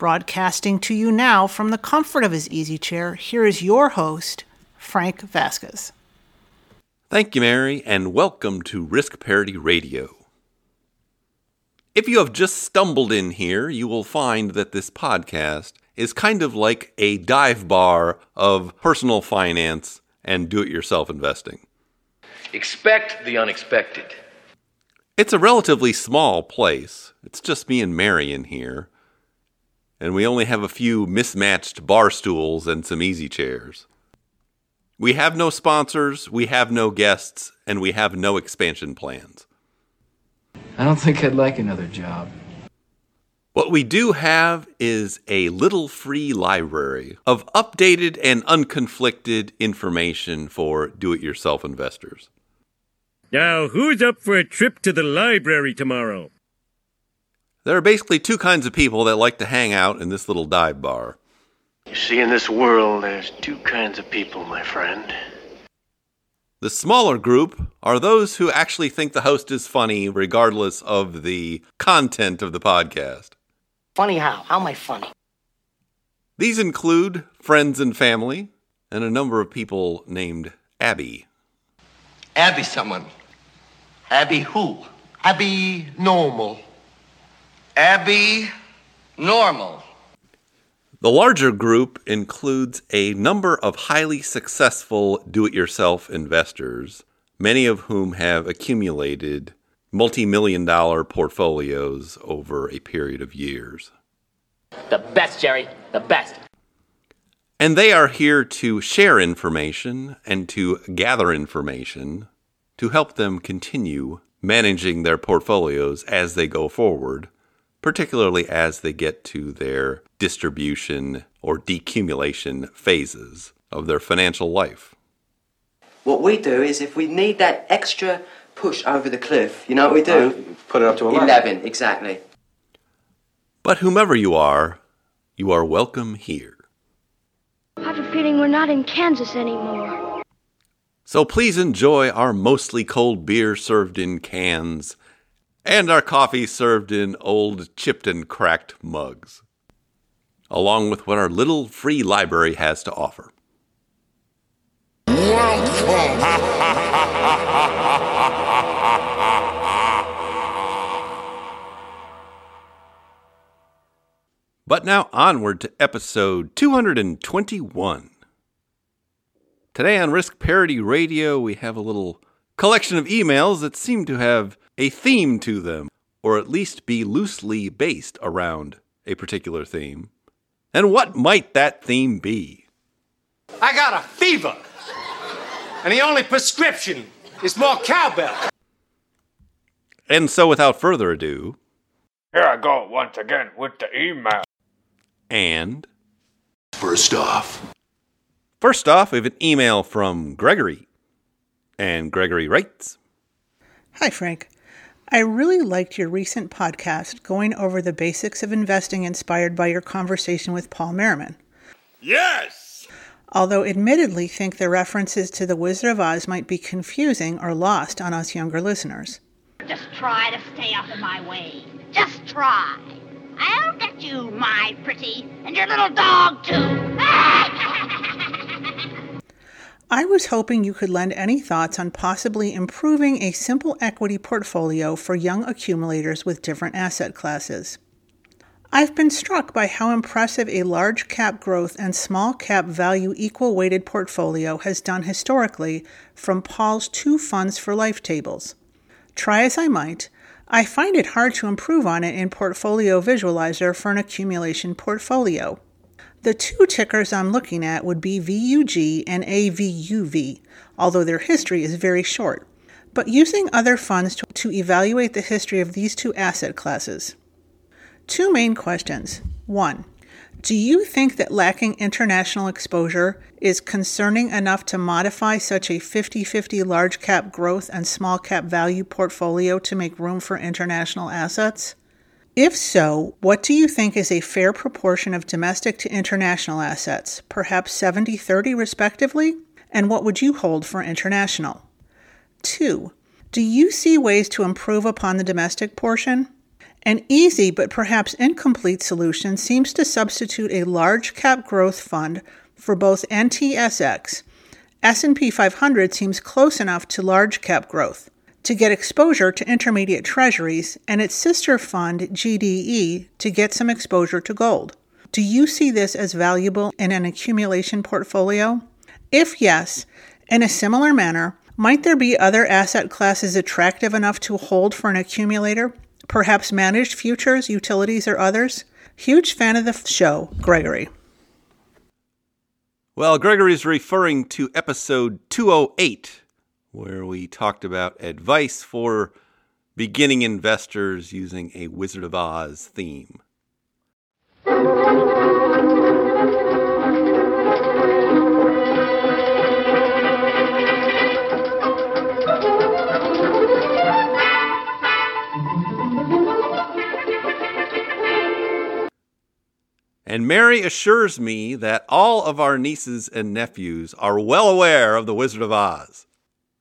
Broadcasting to you now from the comfort of his easy chair, here is your host, Frank Vasquez. Thank you, Mary, and welcome to Risk Parity Radio. If you have just stumbled in here, you will find that this podcast is kind of like a dive bar of personal finance and do it yourself investing. Expect the unexpected. It's a relatively small place. It's just me and Mary in here. And we only have a few mismatched bar stools and some easy chairs. We have no sponsors, we have no guests, and we have no expansion plans. I don't think I'd like another job. What we do have is a little free library of updated and unconflicted information for do it yourself investors. Now, who's up for a trip to the library tomorrow? There are basically two kinds of people that like to hang out in this little dive bar. You see, in this world, there's two kinds of people, my friend. The smaller group are those who actually think the host is funny, regardless of the content of the podcast. Funny how? How am I funny? These include friends and family, and a number of people named Abby. Abby, someone. Abby who? Abby normal. Abby normal. The larger group includes a number of highly successful do it yourself investors, many of whom have accumulated multi million dollar portfolios over a period of years. The best, Jerry. The best. And they are here to share information and to gather information to help them continue managing their portfolios as they go forward, particularly as they get to their distribution or decumulation phases of their financial life. What we do is if we need that extra push over the cliff, you know what we do? Put it up to 11. 11, exactly. But whomever you are, you are welcome here. I have a feeling we're not in Kansas anymore. So please enjoy our mostly cold beer served in cans and our coffee served in old chipped and cracked mugs, along with what our little free library has to offer. But now onward to episode 221. Today on Risk Parity Radio, we have a little collection of emails that seem to have a theme to them, or at least be loosely based around a particular theme. And what might that theme be? I got a fever, and the only prescription is more cowbell. And so, without further ado, Here I go once again with the email. and First off, first off, we have an email from Gregory. And Gregory writes Hi, Frank. I really liked your recent podcast going over the basics of investing inspired by your conversation with Paul Merriman. Yes! Although admittedly think the references to the Wizard of Oz might be confusing or lost on us younger listeners. Just try to stay out of my way. Just try. I'll get you, my pretty, and your little dog, too. Ah! I was hoping you could lend any thoughts on possibly improving a simple equity portfolio for young accumulators with different asset classes. I've been struck by how impressive a large cap growth and small cap value equal weighted portfolio has done historically from Paul's two funds for life tables. Try as I might, I find it hard to improve on it in Portfolio Visualizer for an accumulation portfolio. The two tickers I'm looking at would be VUG and AVUV, although their history is very short, but using other funds to, to evaluate the history of these two asset classes. Two main questions. One, Do you think that lacking international exposure is concerning enough to modify such a 50 50 large cap growth and small cap value portfolio to make room for international assets? If so, what do you think is a fair proportion of domestic to international assets, perhaps 70 30 respectively? And what would you hold for international? 2. Do you see ways to improve upon the domestic portion? An easy but perhaps incomplete solution seems to substitute a large cap growth fund for both NTSX. S&P 500 seems close enough to large cap growth to get exposure to intermediate treasuries and its sister fund GDE to get some exposure to gold. Do you see this as valuable in an accumulation portfolio? If yes, in a similar manner, might there be other asset classes attractive enough to hold for an accumulator perhaps managed futures, utilities, or others? Huge fan of the show, Gregory. Well, Gregory's referring to episode 208, where we talked about advice for beginning investors using a Wizard of Oz theme. And Mary assures me that all of our nieces and nephews are well aware of the Wizard of Oz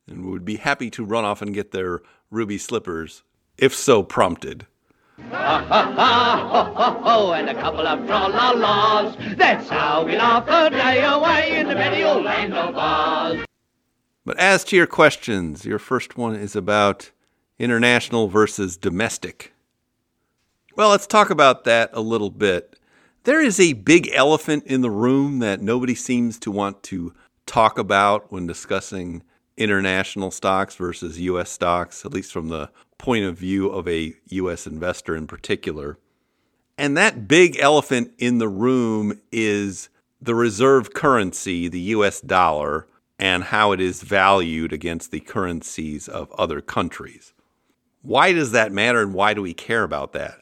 and would be happy to run off and get their ruby slippers, if so prompted. Ha ha ha, ho ho ho, and a couple of tra-la-las. That's how we laugh a day away in the merry old land of Oz. But as to your questions, your first one is about international versus domestic. Well, let's talk about that a little bit. There is a big elephant in the room that nobody seems to want to talk about when discussing international stocks versus US stocks, at least from the point of view of a US investor in particular. And that big elephant in the room is the reserve currency, the US dollar, and how it is valued against the currencies of other countries. Why does that matter and why do we care about that?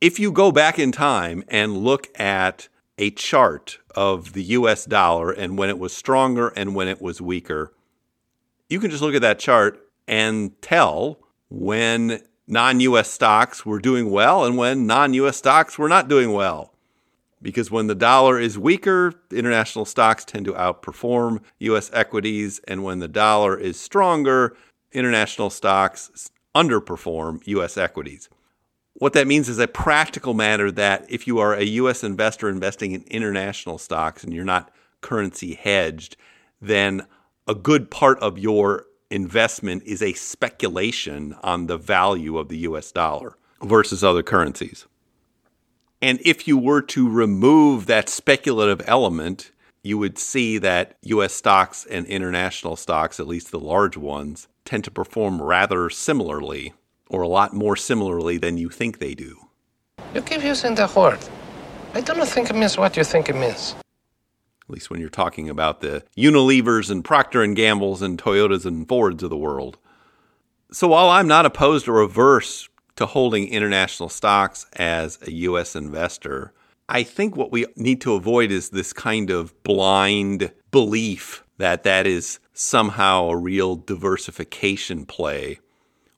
If you go back in time and look at a chart of the US dollar and when it was stronger and when it was weaker, you can just look at that chart and tell when non US stocks were doing well and when non US stocks were not doing well. Because when the dollar is weaker, international stocks tend to outperform US equities, and when the dollar is stronger, international stocks underperform US equities. What that means is a practical matter that if you are a US investor investing in international stocks and you're not currency hedged, then a good part of your investment is a speculation on the value of the US dollar versus other currencies. And if you were to remove that speculative element, you would see that US stocks and international stocks, at least the large ones, tend to perform rather similarly or a lot more similarly than you think they do. You keep using the word. I don't think it means what you think it means. At least when you're talking about the Unilevers and Procter and Gambles and Toyotas and Fords of the world. So while I'm not opposed or averse to holding international stocks as a US investor, I think what we need to avoid is this kind of blind belief that that is somehow a real diversification play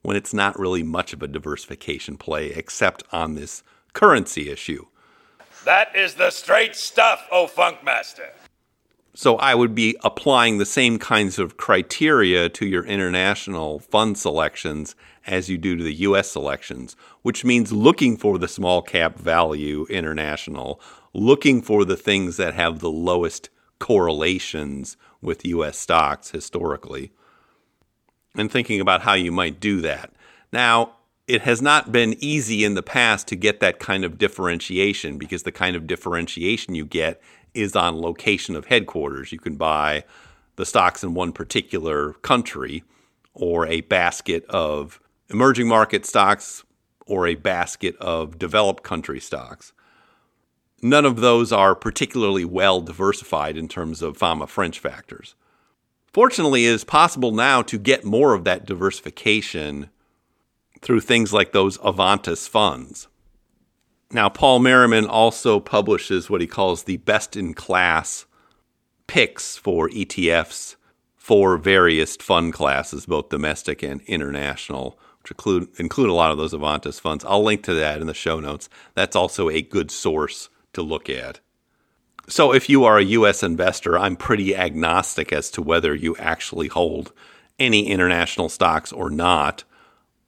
when it's not really much of a diversification play except on this currency issue. That is the straight stuff, O Funkmaster. So I would be applying the same kinds of criteria to your international fund selections as you do to the US selections, which means looking for the small cap value international, looking for the things that have the lowest correlations with US stocks historically and thinking about how you might do that. Now, it has not been easy in the past to get that kind of differentiation because the kind of differentiation you get is on location of headquarters. You can buy the stocks in one particular country or a basket of emerging market stocks or a basket of developed country stocks. None of those are particularly well diversified in terms of Fama French factors. Fortunately, it is possible now to get more of that diversification through things like those Avantis funds. Now, Paul Merriman also publishes what he calls the best in class picks for ETFs for various fund classes, both domestic and international, which include, include a lot of those Avantis funds. I'll link to that in the show notes. That's also a good source to look at. So, if you are a U.S. investor, I'm pretty agnostic as to whether you actually hold any international stocks or not,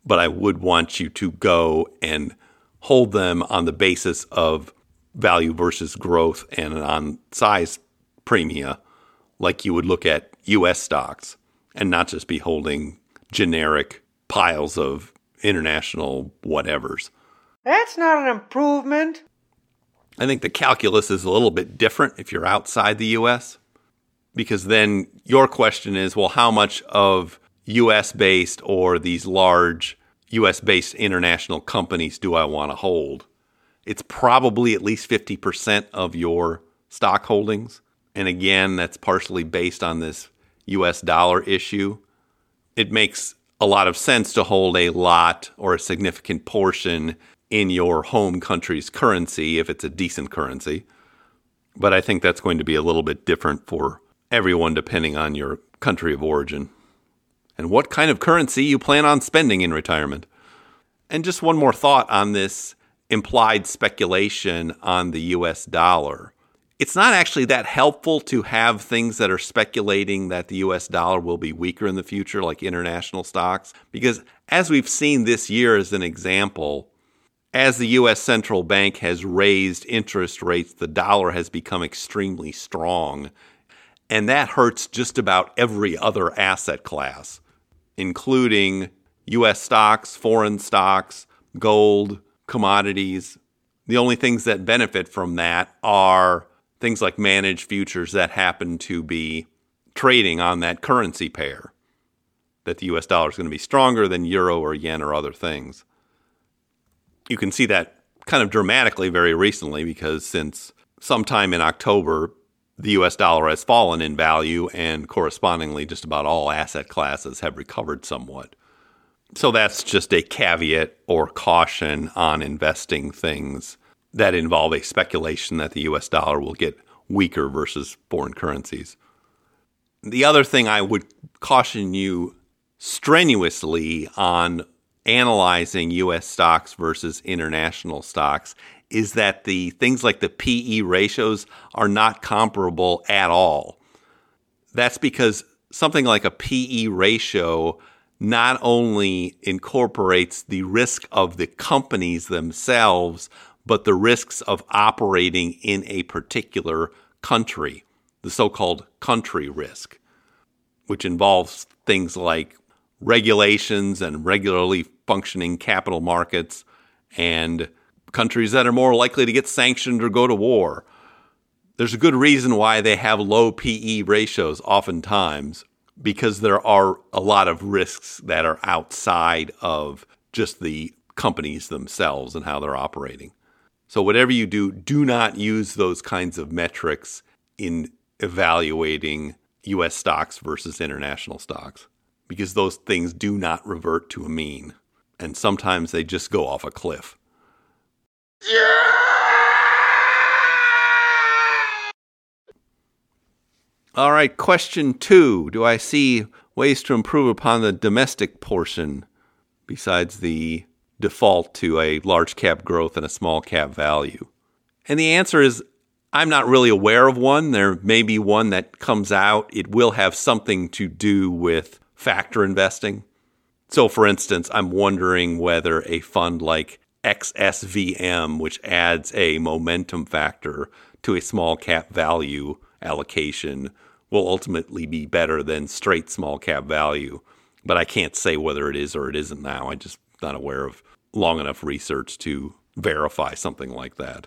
but I would want you to go and hold them on the basis of value versus growth and on size premia, like you would look at U.S. stocks, and not just be holding generic piles of international whatevers. That's not an improvement. I think the calculus is a little bit different if you're outside the US, because then your question is well, how much of US based or these large US based international companies do I want to hold? It's probably at least 50% of your stock holdings. And again, that's partially based on this US dollar issue. It makes a lot of sense to hold a lot or a significant portion in your home country's currency if it's a decent currency. But I think that's going to be a little bit different for everyone depending on your country of origin and what kind of currency you plan on spending in retirement. And just one more thought on this implied speculation on the US dollar. It's not actually that helpful to have things that are speculating that the US dollar will be weaker in the future, like international stocks, because as we've seen this year as an example, as the US central bank has raised interest rates, the dollar has become extremely strong. And that hurts just about every other asset class, including US stocks, foreign stocks, gold, commodities. The only things that benefit from that are things like managed futures that happen to be trading on that currency pair, that the US dollar is going to be stronger than euro or yen or other things you can see that kind of dramatically very recently because since sometime in October, the US dollar has fallen in value and correspondingly just about all asset classes have recovered somewhat. So that's just a caveat or caution on investing things that involve a speculation that the US dollar will get weaker versus foreign currencies. The other thing I would caution you strenuously on analyzing US stocks versus international stocks is that the things like the PE ratios are not comparable at all. That's because something like a PE ratio not only incorporates the risk of the companies themselves, but the risks of operating in a particular country, the so called country risk, which involves things like regulations and regularly functioning capital markets and countries that are more likely to get sanctioned or go to war. There's a good reason why they have low PE ratios oftentimes because there are a lot of risks that are outside of just the companies themselves and how they're operating. So, whatever you do, do not use those kinds of metrics in evaluating US stocks versus international stocks because those things do not revert to a mean. And sometimes they just go off a cliff. All right, question two. Do I see ways to improve upon the domestic portion besides the default to a large cap growth and a small cap value? And the answer is I'm not really aware of one. There may be one that comes out. It will have something to do with factor investing. So, for instance, I'm wondering whether a fund like XSVM, which adds a momentum factor to a small cap value allocation, will ultimately be better than straight small cap value. But I can't say whether it is or it isn't now. I'm just not aware of long enough research to verify something like that.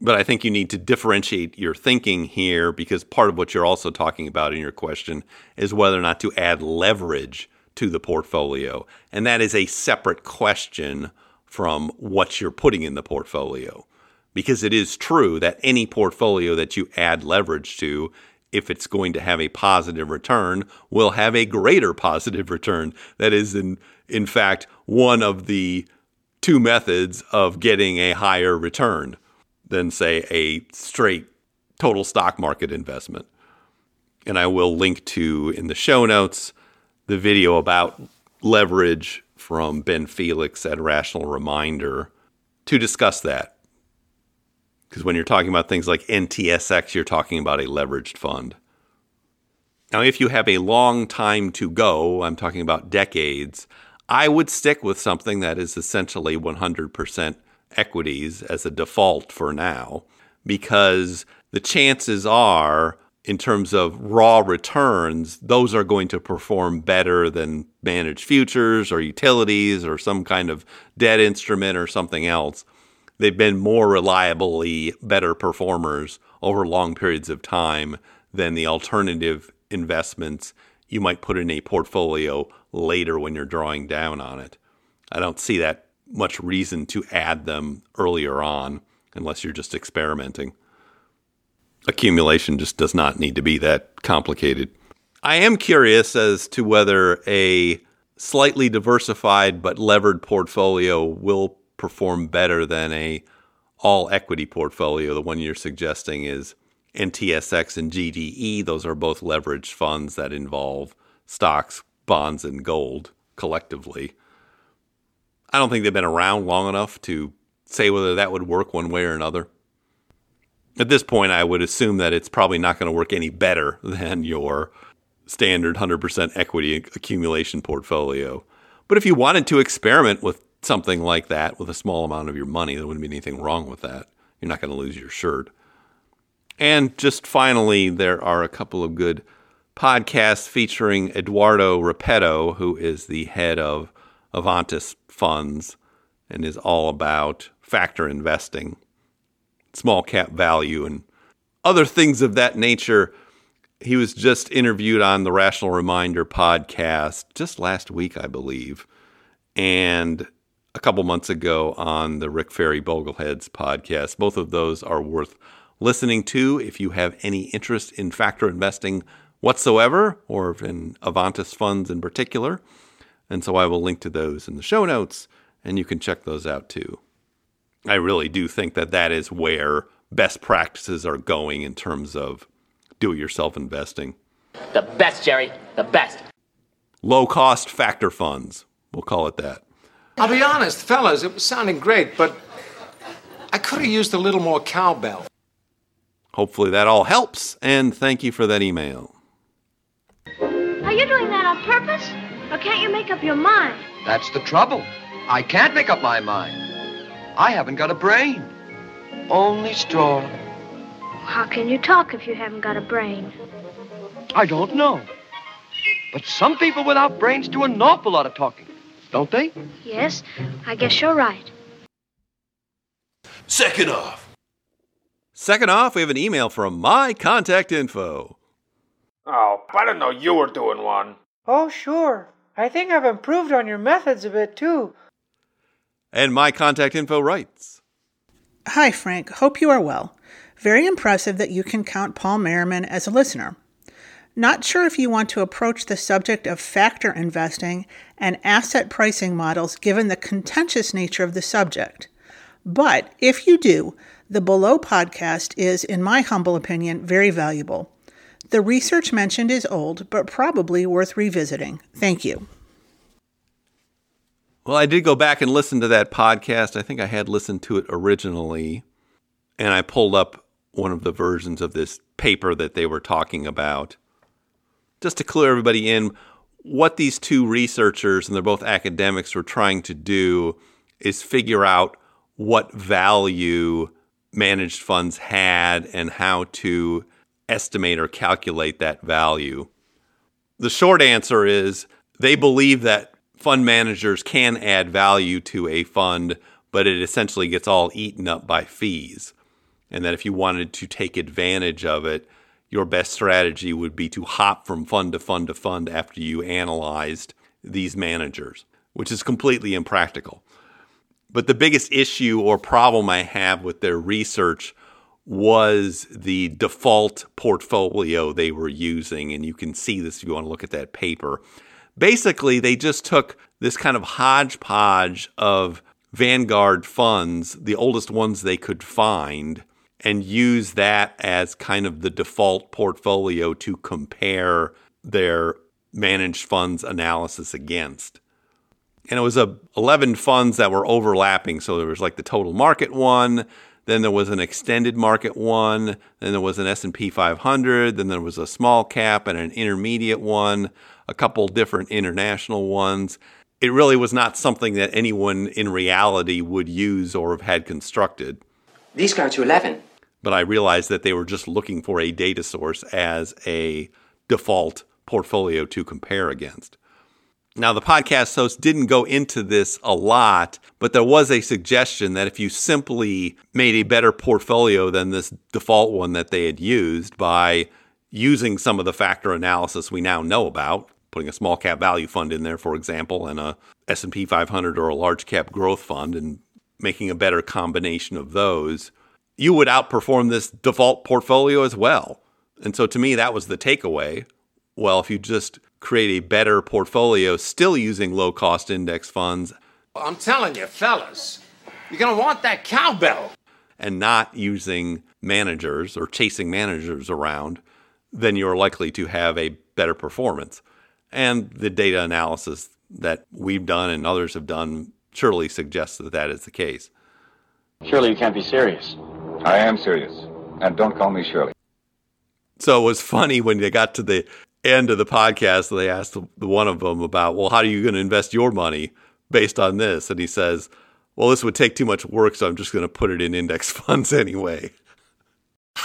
But I think you need to differentiate your thinking here because part of what you're also talking about in your question is whether or not to add leverage to the portfolio. And that is a separate question from what you're putting in the portfolio. Because it is true that any portfolio that you add leverage to, if it's going to have a positive return, will have a greater positive return. That is, in, in fact, one of the two methods of getting a higher return than, say, a straight total stock market investment. And I will link to in the show notes the video about leverage from Ben Felix at Rational Reminder to discuss that. Because when you're talking about things like NTSX, you're talking about a leveraged fund. Now, if you have a long time to go, I'm talking about decades, I would stick with something that is essentially 100% equities as a default for now, because the chances are in terms of raw returns, those are going to perform better than managed futures or utilities or some kind of debt instrument or something else. They've been more reliably better performers over long periods of time than the alternative investments you might put in a portfolio later when you're drawing down on it. I don't see that much reason to add them earlier on unless you're just experimenting accumulation just does not need to be that complicated. I am curious as to whether a slightly diversified but levered portfolio will perform better than a all equity portfolio. The one you're suggesting is NTSX and GDE. Those are both leveraged funds that involve stocks, bonds, and gold collectively. I don't think they've been around long enough to say whether that would work one way or another at this point, I would assume that it's probably not going to work any better than your standard 100% equity accumulation portfolio. But if you wanted to experiment with something like that with a small amount of your money, there wouldn't be anything wrong with that. You're not going to lose your shirt. And just finally, there are a couple of good podcasts featuring Eduardo Repetto, who is the head of Avantis Funds and is all about factor investing small cap value and other things of that nature. He was just interviewed on the Rational Reminder podcast just last week, I believe, and a couple months ago on the Rick Ferri Bogleheads podcast. Both of those are worth listening to if you have any interest in factor investing whatsoever or in Avantis funds in particular. And so I will link to those in the show notes and you can check those out too. I really do think that that is where best practices are going in terms of do it yourself investing. The best, Jerry. The best. Low cost factor funds. We'll call it that. I'll be honest, fellas, it was sounding great, but I could have used a little more cowbell. Hopefully that all helps, and thank you for that email. Are you doing that on purpose? Or can't you make up your mind? That's the trouble. I can't make up my mind. I haven't got a brain. Only straw. How can you talk if you haven't got a brain? I don't know. But some people without brains do an awful lot of talking, don't they? Yes, I guess you're right. Second off. Second off, we have an email from my contact info. Oh, I didn't know you were doing one. Oh, sure. I think I've improved on your methods a bit too. And my contact info writes Hi, Frank. Hope you are well. Very impressive that you can count Paul Merriman as a listener. Not sure if you want to approach the subject of factor investing and asset pricing models given the contentious nature of the subject. But if you do, the below podcast is, in my humble opinion, very valuable. The research mentioned is old, but probably worth revisiting. Thank you. Well, I did go back and listen to that podcast. I think I had listened to it originally, and I pulled up one of the versions of this paper that they were talking about. Just to clear everybody in, what these two researchers, and they're both academics, were trying to do is figure out what value managed funds had and how to estimate or calculate that value. The short answer is they believe that fund managers can add value to a fund, but it essentially gets all eaten up by fees. And that if you wanted to take advantage of it, your best strategy would be to hop from fund to fund to fund after you analyzed these managers, which is completely impractical. But the biggest issue or problem I have with their research was the default portfolio they were using. And you can see this if you want to look at that paper basically they just took this kind of hodgepodge of Vanguard funds, the oldest ones they could find, and use that as kind of the default portfolio to compare their managed funds analysis against. And it was a 11 funds that were overlapping. So there was like the total market one, then there was an extended market one, then there was an S&P 500, then there was a small cap and an intermediate one, a couple different international ones. It really was not something that anyone in reality would use or have had constructed. These go to 11 but I realized that they were just looking for a data source as a default portfolio to compare against. Now, the podcast host didn't go into this a lot, but there was a suggestion that if you simply made a better portfolio than this default one that they had used by using some of the factor analysis we now know about, putting a small cap value fund in there, for example, and a S&P 500 or a large cap growth fund and making a better combination of those, you would outperform this default portfolio as well. And so to me, that was the takeaway. Well, if you just create a better portfolio still using low cost index funds. I'm telling you, fellas, you're going to want that cowbell. And not using managers or chasing managers around, then you're likely to have a better performance. And the data analysis that we've done and others have done surely suggests that that is the case. Surely you can't be serious. I am serious. And don't call me Shirley. So it was funny when they got to the end of the podcast, and they asked the one of them about, well, how are you going to invest your money based on this? And he says, well, this would take too much work, so I'm just going to put it in index funds anyway.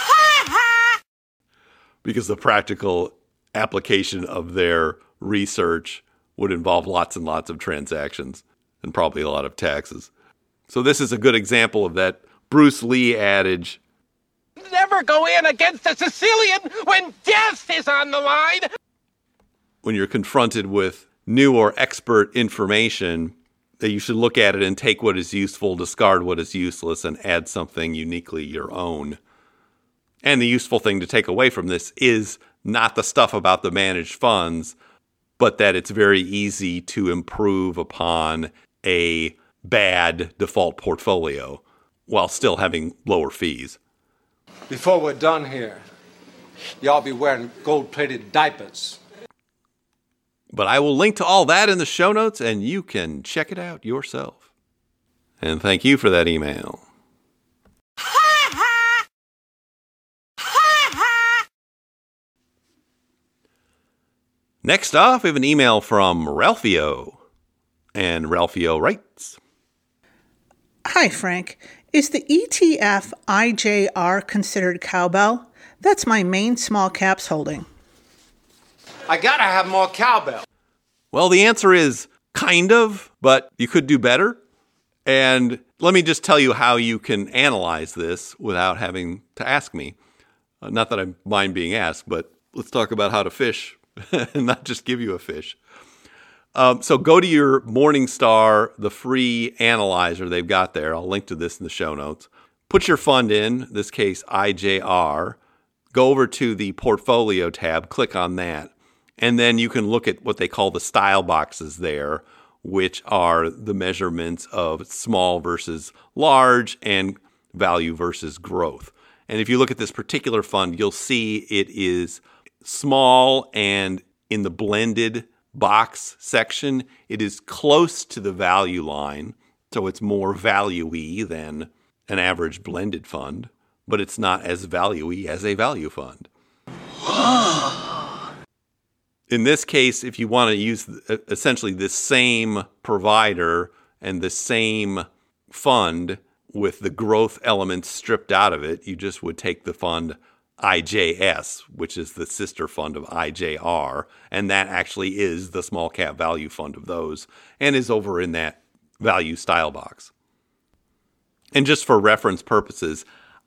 because the practical application of their research would involve lots and lots of transactions and probably a lot of taxes. So this is a good example of that Bruce Lee adage Never go in against a Sicilian when death is on the line. When you're confronted with new or expert information, that you should look at it and take what is useful, discard what is useless, and add something uniquely your own. And the useful thing to take away from this is not the stuff about the managed funds, but that it's very easy to improve upon a bad default portfolio while still having lower fees. Before we're done here, y'all be wearing gold plated diapers. But I will link to all that in the show notes and you can check it out yourself. And thank you for that email. Next off, we have an email from Ralphio. And Ralphio writes Hi, Frank. Is the ETF IJR considered cowbell? That's my main small caps holding. I gotta have more cowbell. Well, the answer is kind of, but you could do better. And let me just tell you how you can analyze this without having to ask me. Uh, not that I mind being asked, but let's talk about how to fish and not just give you a fish. Um, so go to your Morningstar, the free analyzer they've got there. I'll link to this in the show notes. Put your fund in, this case IJR. Go over to the portfolio tab, click on that, and then you can look at what they call the style boxes there, which are the measurements of small versus large and value versus growth. And if you look at this particular fund, you'll see it is small and in the blended box section, it is close to the value line. So it's more value than an average blended fund, but it's not as value as a value fund. In this case, if you want to use essentially the same provider and the same fund with the growth elements stripped out of it, you just would take the fund IJS, which is the sister fund of IJR, and that actually is the small cap value fund of those and is over in that value style box. And just for reference purposes,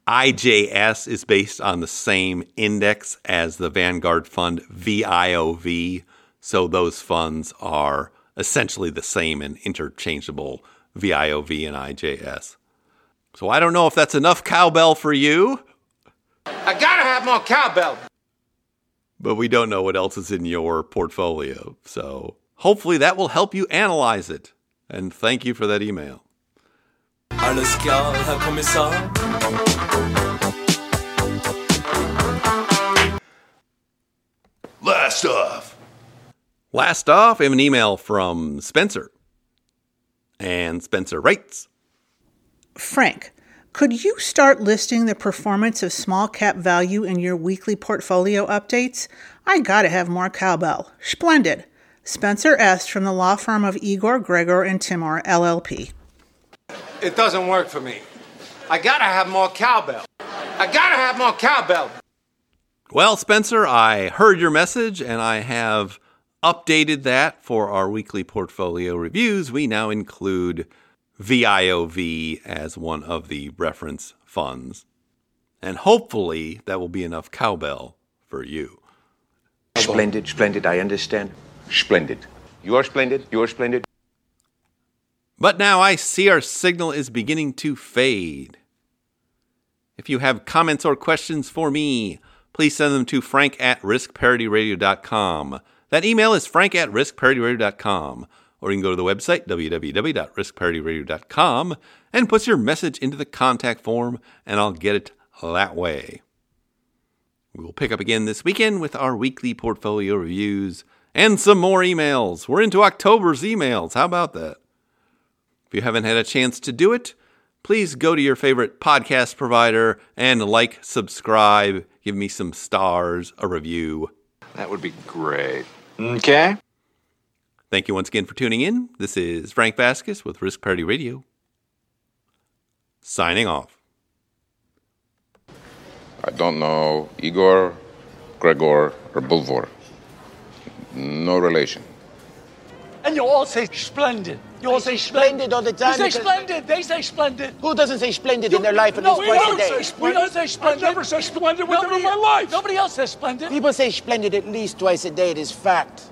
IJS is based on the same index as the Vanguard fund VIOV, so those funds are essentially the same and interchangeable VIOV and IJS. So I don't know if that's enough cowbell for you. I gotta have more cowbell. But we don't know what else is in your portfolio. So hopefully that will help you analyze it. And thank you for that email. Alles klar, Herr Kommissar? Last off. Last off, I have an email from Spencer. And Spencer writes Frank, could you start listing the performance of small cap value in your weekly portfolio updates? I gotta have more cowbell. Splendid. Spencer S. from the law firm of Igor, Gregor, and Timor, LLP. It doesn't work for me. I gotta have more cowbell. I gotta have more cowbell. Well, Spencer, I heard your message and I have updated that for our weekly portfolio reviews. We now include VIOV as one of the reference funds. And hopefully that will be enough cowbell for you. Splendid, splendid, I understand. Splendid. You're splendid, you're splendid. But now I see our signal is beginning to fade. If you have comments or questions for me, please send them to frank at riskparityradio.com. That email is frank at riskparityradio.com. Or you can go to the website, www.riskparityradio.com, and put your message into the contact form, and I'll get it that way. We will pick up again this weekend with our weekly portfolio reviews and some more emails. We're into October's emails. How about that? If you haven't had a chance to do it, please go to your favorite podcast provider and like, subscribe, give me some stars, a review. That would be great. Okay. Thank you once again for tuning in. This is Frank Vasquez with Risk Parity Radio. Signing off. I don't know Igor, Gregor, or Bulvor. No relation. And you all say splendid. You all say splendid all the time. You say splendid. They say splendid. Who doesn't say splendid in their life at no, least we twice don't a day? Say, we don't say splendid. I've never say splendid with them in Nobody- my life. Nobody else says splendid. People say splendid at least twice a day. It is fact.